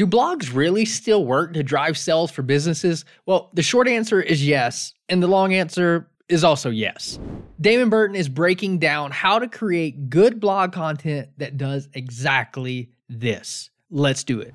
Do blogs really still work to drive sales for businesses? Well, the short answer is yes, and the long answer is also yes. Damon Burton is breaking down how to create good blog content that does exactly this. Let's do it.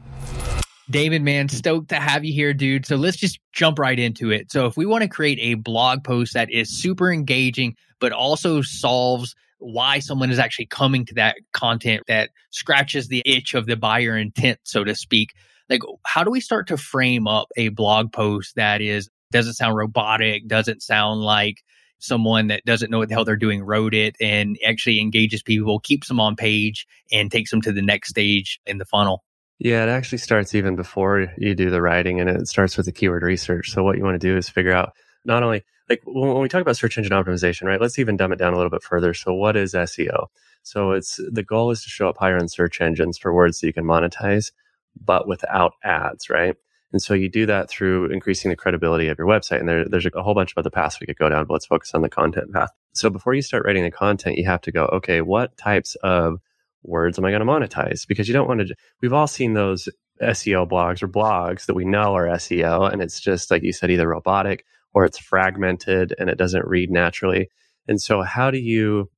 Damon, man, stoked to have you here, dude. So let's just jump right into it. So, if we want to create a blog post that is super engaging, but also solves why someone is actually coming to that content that scratches the itch of the buyer intent, so to speak. Like, how do we start to frame up a blog post that is doesn't sound robotic, doesn't sound like someone that doesn't know what the hell they're doing wrote it and actually engages people, keeps them on page, and takes them to the next stage in the funnel? Yeah, it actually starts even before you do the writing and it starts with the keyword research. So, what you want to do is figure out not only like when we talk about search engine optimization, right? Let's even dumb it down a little bit further. So, what is SEO? So, it's the goal is to show up higher in search engines for words that you can monetize, but without ads, right? And so you do that through increasing the credibility of your website. And there, there's a whole bunch of other paths we could go down, but let's focus on the content path. So before you start writing the content, you have to go, okay, what types of words am I going to monetize? Because you don't want to, we've all seen those SEO blogs or blogs that we know are SEO. And it's just, like you said, either robotic or it's fragmented and it doesn't read naturally. And so, how do you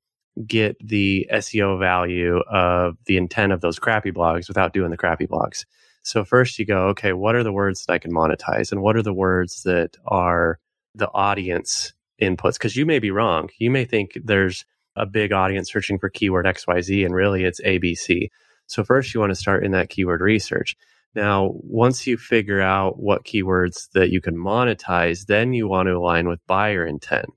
get the SEO value of the intent of those crappy blogs without doing the crappy blogs? So, first you go, okay, what are the words that I can monetize? And what are the words that are the audience inputs? Because you may be wrong. You may think there's a big audience searching for keyword XYZ, and really it's ABC. So, first you want to start in that keyword research. Now, once you figure out what keywords that you can monetize, then you want to align with buyer intent.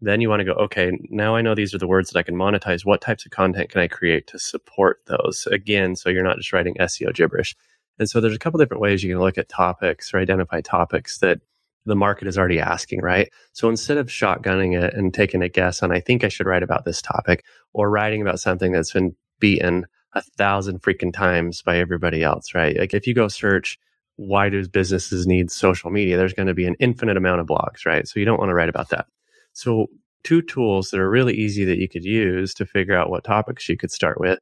Then you want to go, okay, now I know these are the words that I can monetize. What types of content can I create to support those? Again, so you're not just writing SEO gibberish. And so there's a couple different ways you can look at topics or identify topics that the market is already asking, right? So instead of shotgunning it and taking a guess on, I think I should write about this topic or writing about something that's been beaten a thousand freaking times by everybody else, right? Like if you go search, why do businesses need social media? There's going to be an infinite amount of blogs, right? So you don't want to write about that. So two tools that are really easy that you could use to figure out what topics you could start with.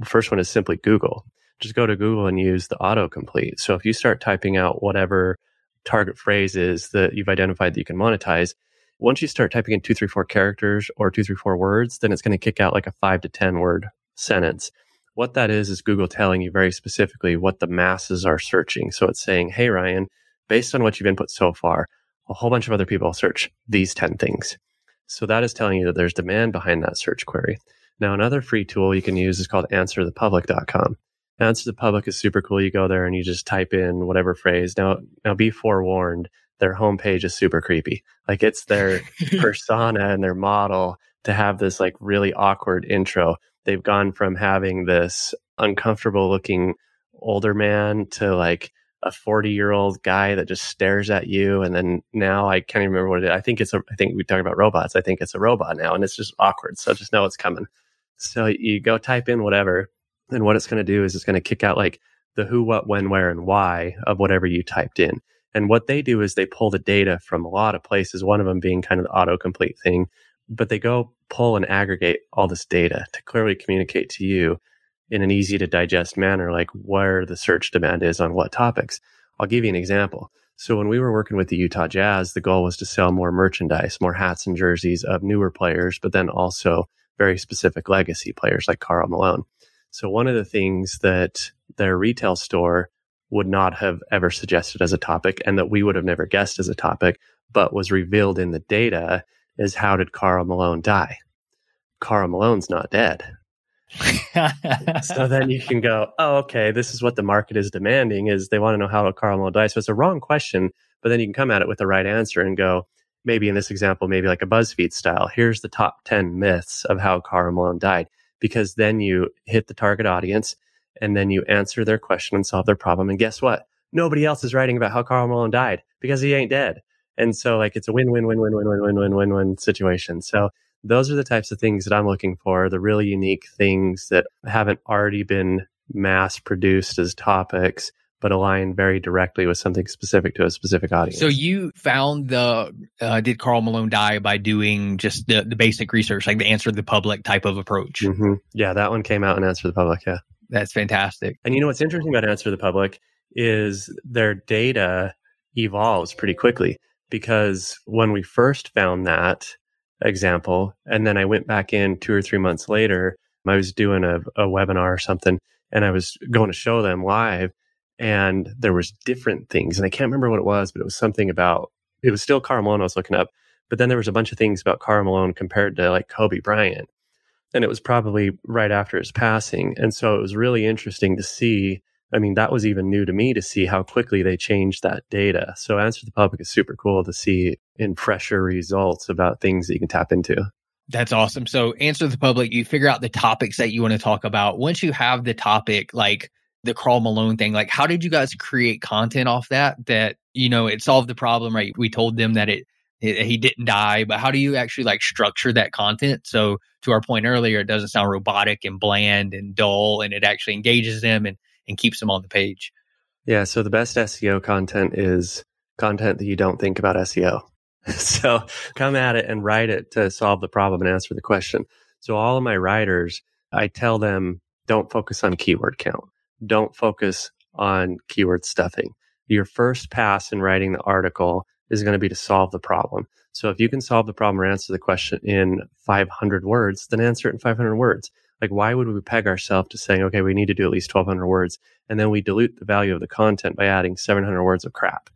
The first one is simply Google. Just go to Google and use the autocomplete. So if you start typing out whatever target phrase is that you've identified that you can monetize, once you start typing in two, three, four characters or two, three, four words, then it's going to kick out like a five to 10 word sentence. What that is, is Google telling you very specifically what the masses are searching. So it's saying, hey, Ryan, based on what you've input so far, a whole bunch of other people search these 10 things. So that is telling you that there's demand behind that search query. Now, another free tool you can use is called answerthepublic.com. Answer the Public is super cool. You go there and you just type in whatever phrase. Now, now be forewarned, their homepage is super creepy. Like it's their persona and their model to have this like really awkward intro they've gone from having this uncomfortable looking older man to like a 40 year old guy that just stares at you. And then now I can't even remember what it is. I think it's a, I think we talk about robots. I think it's a robot now and it's just awkward. So just know it's coming. So you go type in whatever. And what it's going to do is it's going to kick out like the who, what, when, where, and why of whatever you typed in. And what they do is they pull the data from a lot of places, one of them being kind of the autocomplete thing, but they go pull and aggregate all this data to clearly communicate to you in an easy to digest manner, like where the search demand is on what topics. I'll give you an example. So when we were working with the Utah Jazz, the goal was to sell more merchandise, more hats and jerseys of newer players, but then also very specific legacy players like Karl Malone. So one of the things that their retail store would not have ever suggested as a topic and that we would have never guessed as a topic, but was revealed in the data is how did Karl Malone die? Karl Malone's not dead. so then you can go, oh, okay, this is what the market is demanding is they want to know how Karl Malone died. So it's a wrong question, but then you can come at it with the right answer and go, maybe in this example, maybe like a BuzzFeed style. Here's the top 10 myths of how Karl Malone died. Because then you hit the target audience and then you answer their question and solve their problem. And guess what? Nobody else is writing about how Karl Malone died because he ain't dead. And so like it's a win win win win win win win win win win situation. So those are the types of things that I'm looking for, the really unique things that haven't already been mass produced as topics but align very directly with something specific to a specific audience. So you found the uh, did Karl Malone die by doing just the, the basic research, like the answer to the public type of approach? Mm-hmm. Yeah, that one came out in answer the public. Yeah, that's fantastic. And you know what's interesting about answer the public is their data evolves pretty quickly because when we first found that example, and then I went back in two or three months later, I was doing a, a webinar or something, and I was going to show them live, and there was different things, and I can't remember what it was, but it was something about it was still Karl Malone I was looking up, but then there was a bunch of things about Karl Malone compared to like Kobe Bryant, and it was probably right after his passing, and so it was really interesting to see I mean, that was even new to me to see how quickly they changed that data. So Answer the Public is super cool to see in fresher results about things that you can tap into. That's awesome. So Answer the Public, you figure out the topics that you want to talk about. Once you have the topic, like the Karl Malone thing, like how did you guys create content off that? That, you know, it solved the problem, right? We told them that it he didn't die, but how do you actually like structure that content? So to our point earlier, it doesn't sound robotic and bland and dull and it actually engages them and and keeps them on the page. Yeah. So the best SEO content is content that you don't think about SEO. so come at it and write it to solve the problem and answer the question. So all of my writers, I tell them don't focus on keyword count. Don't focus on keyword stuffing. Your first pass in writing the article is going to be to solve the problem. So if you can solve the problem or answer the question in 500 words, then answer it in 500 words. Like, why would we peg ourselves to saying, okay, we need to do at least 1200 words, and then we dilute the value of the content by adding 700 words of crap?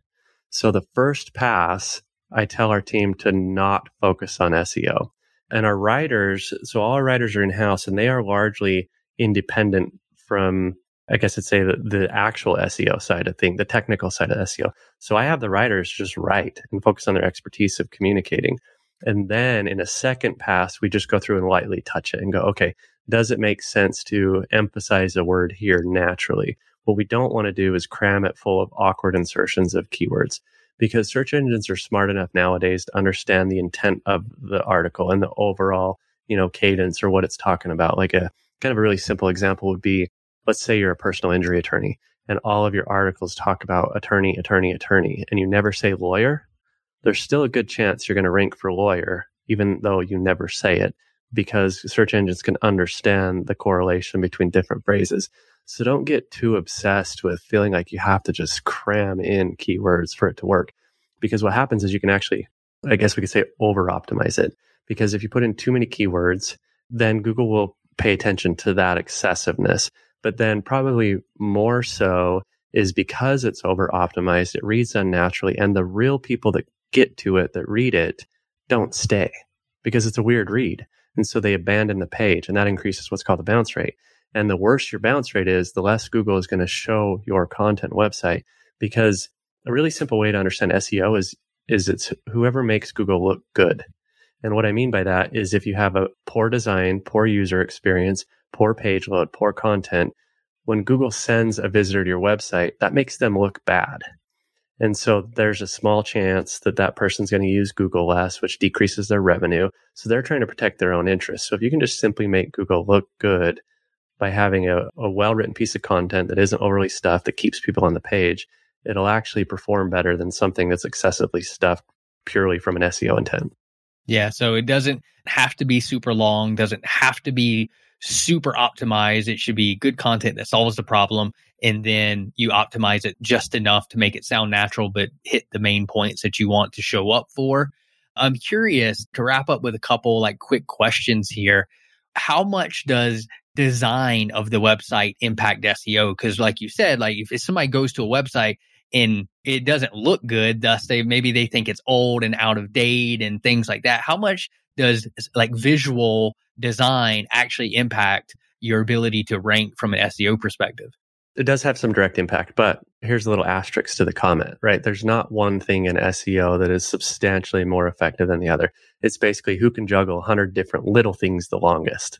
So the first pass, I tell our team to not focus on SEO. And our writers, so all our writers are in house and they are largely independent from, I guess I'd say the, the actual SEO side of thing, the technical side of SEO. So I have the writers just write and focus on their expertise of communicating. And then in a second pass, we just go through and lightly touch it and go, okay, does it make sense to emphasize a word here naturally? What we don't want to do is cram it full of awkward insertions of keywords because search engines are smart enough nowadays to understand the intent of the article and the overall, you know, cadence or what it's talking about. Like a kind of a really simple example would be, let's say you're a personal injury attorney and all of your articles talk about attorney, attorney, attorney, and you never say lawyer. There's still a good chance you're going to rank for lawyer, even though you never say it because search engines can understand the correlation between different phrases. So don't get too obsessed with feeling like you have to just cram in keywords for it to work. Because what happens is you can actually, I guess we could say, over optimize it. Because if you put in too many keywords, then Google will pay attention to that excessiveness. But then probably more so is because it's over optimized, it reads unnaturally. And the real people that get to it, that read it, don't stay because it's a weird read. And so they abandon the page and that increases what's called the bounce rate. And the worse your bounce rate is, the less Google is going to show your content website because a really simple way to understand SEO is, is it's whoever makes Google look good. And what I mean by that is if you have a poor design, poor user experience, poor page load, poor content, when Google sends a visitor to your website, that makes them look bad. And so there's a small chance that that person's going to use Google less, which decreases their revenue. So they're trying to protect their own interests. So if you can just simply make Google look good by having a, a well written piece of content that isn't overly stuffed, that keeps people on the page, it'll actually perform better than something that's excessively stuffed purely from an SEO intent. Yeah. So it doesn't have to be super long, doesn't have to be super optimized. It should be good content that solves the problem. And then you optimize it just enough to make it sound natural, but hit the main points that you want to show up for. I'm curious to wrap up with a couple like quick questions here. How much does design of the website impact SEO? Because like you said, like if somebody goes to a website and it doesn't look good, thus they maybe they think it's old and out of date and things like that. How much does like visual design actually impact your ability to rank from an SEO perspective? It does have some direct impact, but here's a little asterisk to the comment, right? There's not one thing in SEO that is substantially more effective than the other. It's basically who can juggle 100 different little things the longest.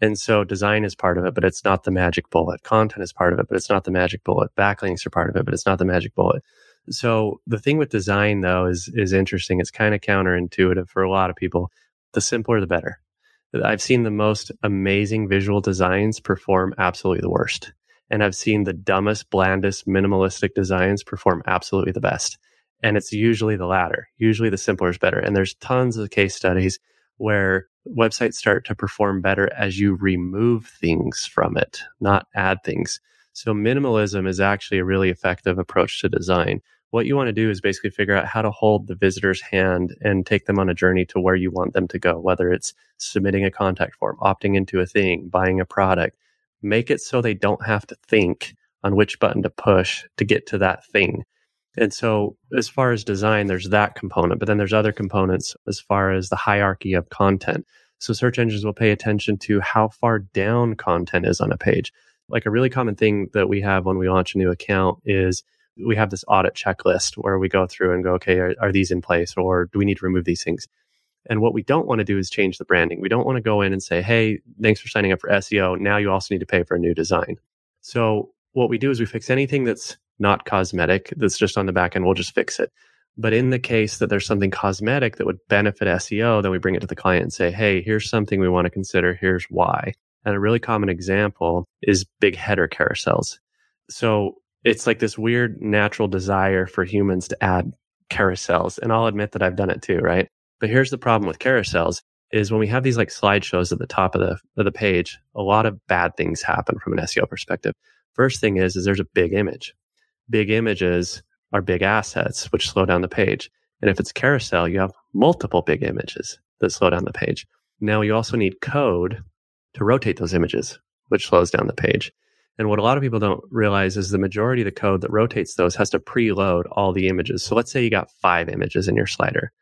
And so design is part of it, but it's not the magic bullet. Content is part of it, but it's not the magic bullet. Backlinks are part of it, but it's not the magic bullet. So the thing with design though is is interesting. It's kind of counterintuitive for a lot of people. The simpler the better. I've seen the most amazing visual designs perform absolutely the worst. And I've seen the dumbest, blandest, minimalistic designs perform absolutely the best. And it's usually the latter. Usually the simpler is better. And there's tons of case studies where websites start to perform better as you remove things from it, not add things. So minimalism is actually a really effective approach to design. What you want to do is basically figure out how to hold the visitor's hand and take them on a journey to where you want them to go, whether it's submitting a contact form, opting into a thing, buying a product. Make it so they don't have to think on which button to push to get to that thing. And so, as far as design, there's that component, but then there's other components as far as the hierarchy of content. So, search engines will pay attention to how far down content is on a page. Like a really common thing that we have when we launch a new account is we have this audit checklist where we go through and go, okay, are, are these in place or do we need to remove these things? And what we don't want to do is change the branding. We don't want to go in and say, hey, thanks for signing up for SEO. Now you also need to pay for a new design. So what we do is we fix anything that's not cosmetic, that's just on the back end, we'll just fix it. But in the case that there's something cosmetic that would benefit SEO, then we bring it to the client and say, hey, here's something we want to consider. Here's why. And a really common example is big header carousels. So it's like this weird natural desire for humans to add carousels. And I'll admit that I've done it too, right? But here's the problem with carousels is when we have these like slideshows at the top of the of the page, a lot of bad things happen from an SEO perspective. First thing is is there's a big image. Big images are big assets which slow down the page. And if it's carousel, you have multiple big images that slow down the page. Now you also need code to rotate those images, which slows down the page. And what a lot of people don't realize is the majority of the code that rotates those has to preload all the images. So let's say you got five images in your slider.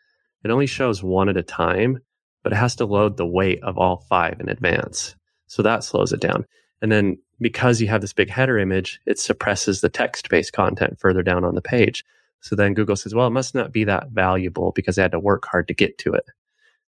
It only shows one at a time, but it has to load the weight of all five in advance. So that slows it down. And then because you have this big header image, it suppresses the text based content further down on the page. So then Google says, well, it must not be that valuable because they had to work hard to get to it.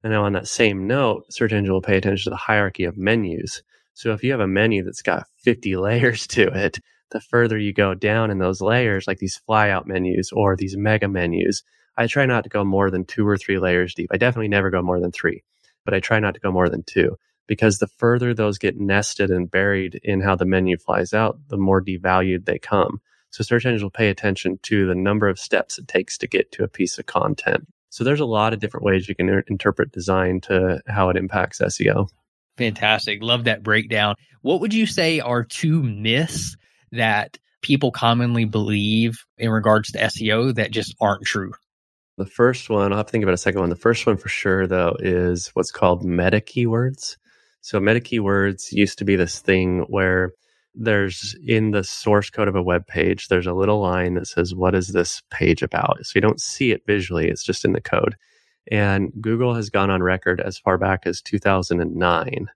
And now on that same note, search engine will pay attention to the hierarchy of menus. So if you have a menu that's got 50 layers to it, the further you go down in those layers, like these flyout menus or these mega menus, I try not to go more than two or three layers deep. I definitely never go more than three, but I try not to go more than two because the further those get nested and buried in how the menu flies out, the more devalued they come. So search engines will pay attention to the number of steps it takes to get to a piece of content. So there's a lot of different ways you can interpret design to how it impacts SEO. Fantastic. Love that breakdown. What would you say are two myths that people commonly believe in regards to SEO that just aren't true? The first one, I'll have to think about a second one. The first one for sure, though, is what's called meta keywords. So, meta keywords used to be this thing where there's in the source code of a web page, there's a little line that says, What is this page about? So, you don't see it visually, it's just in the code. And Google has gone on record as far back as 2009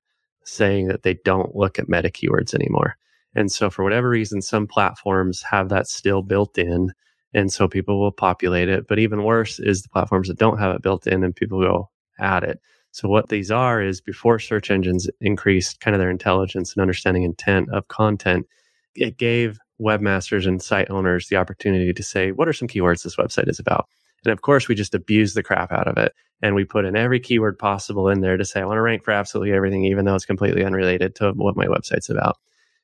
saying that they don't look at meta keywords anymore. And so, for whatever reason, some platforms have that still built in. And so people will populate it. But even worse is the platforms that don't have it built in and people go add it. So, what these are is before search engines increased kind of their intelligence and understanding intent of content, it gave webmasters and site owners the opportunity to say, what are some keywords this website is about? And of course, we just abuse the crap out of it. And we put in every keyword possible in there to say, I want to rank for absolutely everything, even though it's completely unrelated to what my website's about.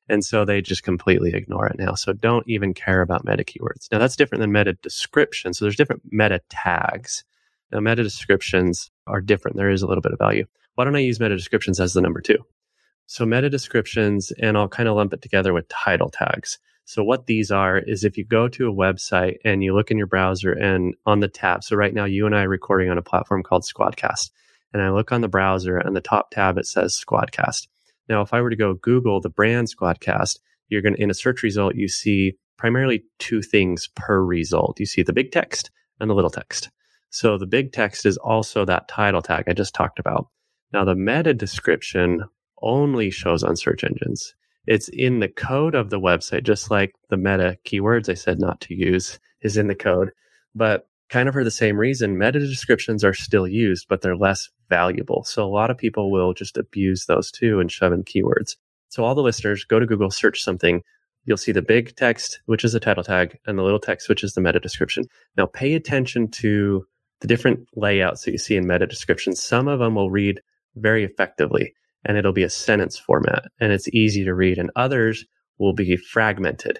And so they just completely ignore it now. So don't even care about meta keywords. Now that's different than meta description. So there's different meta tags. Now meta descriptions are different. There is a little bit of value. Why don't I use meta descriptions as the number two? So meta descriptions, and I'll kind of lump it together with title tags. So what these are is if you go to a website and you look in your browser and on the tab. So right now you and I are recording on a platform called Squadcast. And I look on the browser and the top tab it says Squadcast. Now if I were to go Google the brand Squadcast, you're going to in a search result you see primarily two things per result. You see the big text and the little text. So the big text is also that title tag I just talked about. Now the meta description only shows on search engines it's in the code of the website, just like the meta keywords I said not to use is in the code. But kind of for the same reason, meta descriptions are still used, but they're less valuable. So a lot of people will just abuse those too and shove in keywords. So all the listeners go to Google, search something. You'll see the big text, which is a title tag, and the little text, which is the meta description. Now pay attention to the different layouts that you see in meta descriptions. Some of them will read very effectively and it'll be a sentence format and it's easy to read and others will be fragmented.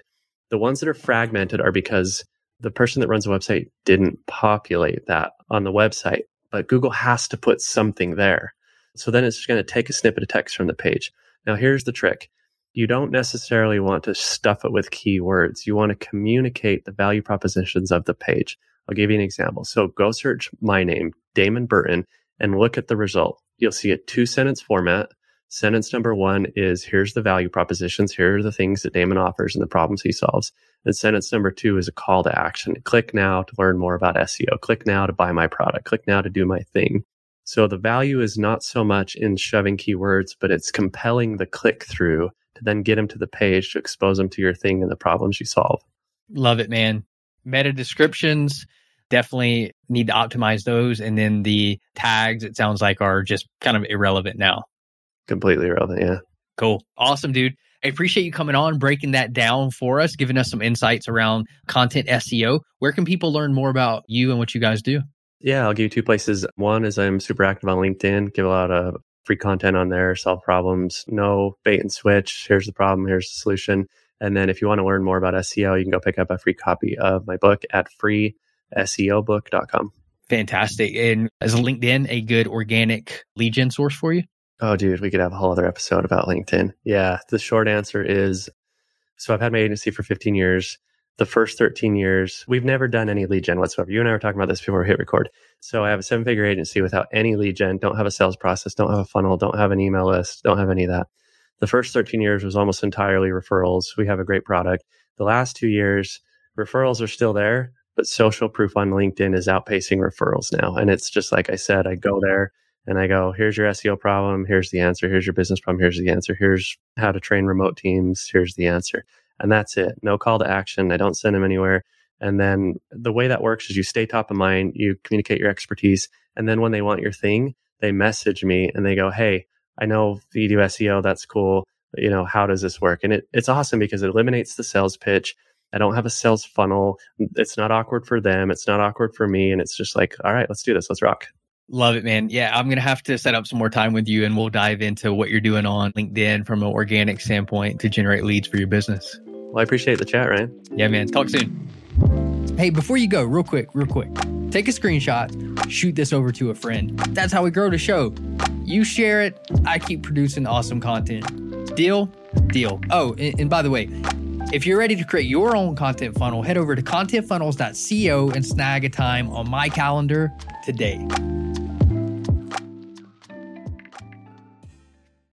The ones that are fragmented are because the person that runs the website didn't populate that on the website, but Google has to put something there. So then it's just going to take a snippet of text from the page. Now here's the trick. you don't necessarily want to stuff it with keywords. You want to communicate the value propositions of the page. I'll give you an example. So go search my name, Damon Burton, and look at the result. You'll see a two sentence format. Sentence number one is here's the value propositions. Here are the things that Damon offers and the problems he solves. And sentence number two is a call to action. Click now to learn more about SEO. Click now to buy my product. Click now to do my thing. So the value is not so much in shoving keywords, but it's compelling the click through to then get them to the page to expose them to your thing and the problems you solve. Love it, man. Meta descriptions definitely need to optimize those. And then the tags, it sounds like, are just kind of irrelevant now. Completely irrelevant. Yeah. Cool. Awesome, dude. I appreciate you coming on, breaking that down for us, giving us some insights around content SEO. Where can people learn more about you and what you guys do? Yeah, I'll give you two places. One is I'm super active on LinkedIn, give a lot of free content on there, solve problems, no bait and switch. Here's the problem, here's the solution. And then if you want to learn more about SEO, you can go pick up a free copy of my book at freeseobook.com. Fantastic. And is LinkedIn a good organic lead gen source for you? Oh, dude, we could have a whole other episode about LinkedIn. Yeah, the short answer is so I've had my agency for 15 years the first 13 years, we've never done any lead gen whatsoever. You and I were talking about this before we hit record. So I have a seven figure agency without any lead gen, don't have a sales process, don't have a funnel, don't have an email list, don't have any of that. The first 13 years was almost entirely referrals. We have a great product. The last two years, referrals are still there, but social proof on LinkedIn is outpacing referrals now. And it's just like I said, I go there and I go, here's your SEO problem. Here's the answer. Here's your business problem. Here's the answer. Here's how to train remote teams. Here's the answer and that's it. No call to action. I don't send them anywhere. And then the way that works is you stay top of mind, you communicate your expertise, and then when they want your thing, they message me and they go, "Hey, I know you do SEO. That's cool. You know, how does this work?" And it, it's awesome because it eliminates the sales pitch. I don't have a sales funnel. It's not awkward for them. It's not awkward for me. And it's just like, all right, let's do this. Let's rock. Love it, man. Yeah, I'm going to have to set up some more time with you and we'll dive into what you're doing on LinkedIn from an organic standpoint to generate leads for your business. Well, I appreciate the chat, Ryan. Yeah, man. Talk soon. Hey, before you go, real quick, real quick, take a screenshot, shoot this over to a friend. That's how we grow the show. You share it, I keep producing awesome content. Deal? Deal. Oh, and, and by the way, if you're ready to create your own content funnel, head over to contentfunnels.co and snag a time on my calendar today.